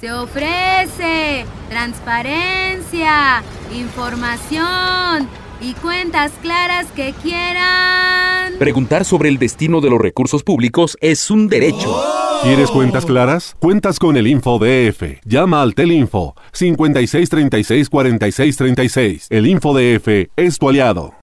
Se ofrece transparencia, información y cuentas claras que quieran. Preguntar sobre el destino de los recursos públicos es un derecho. ¿Quieres cuentas claras? Cuentas con el InfoDF. Llama al Telinfo 5636 4636. El InfoDF es tu aliado.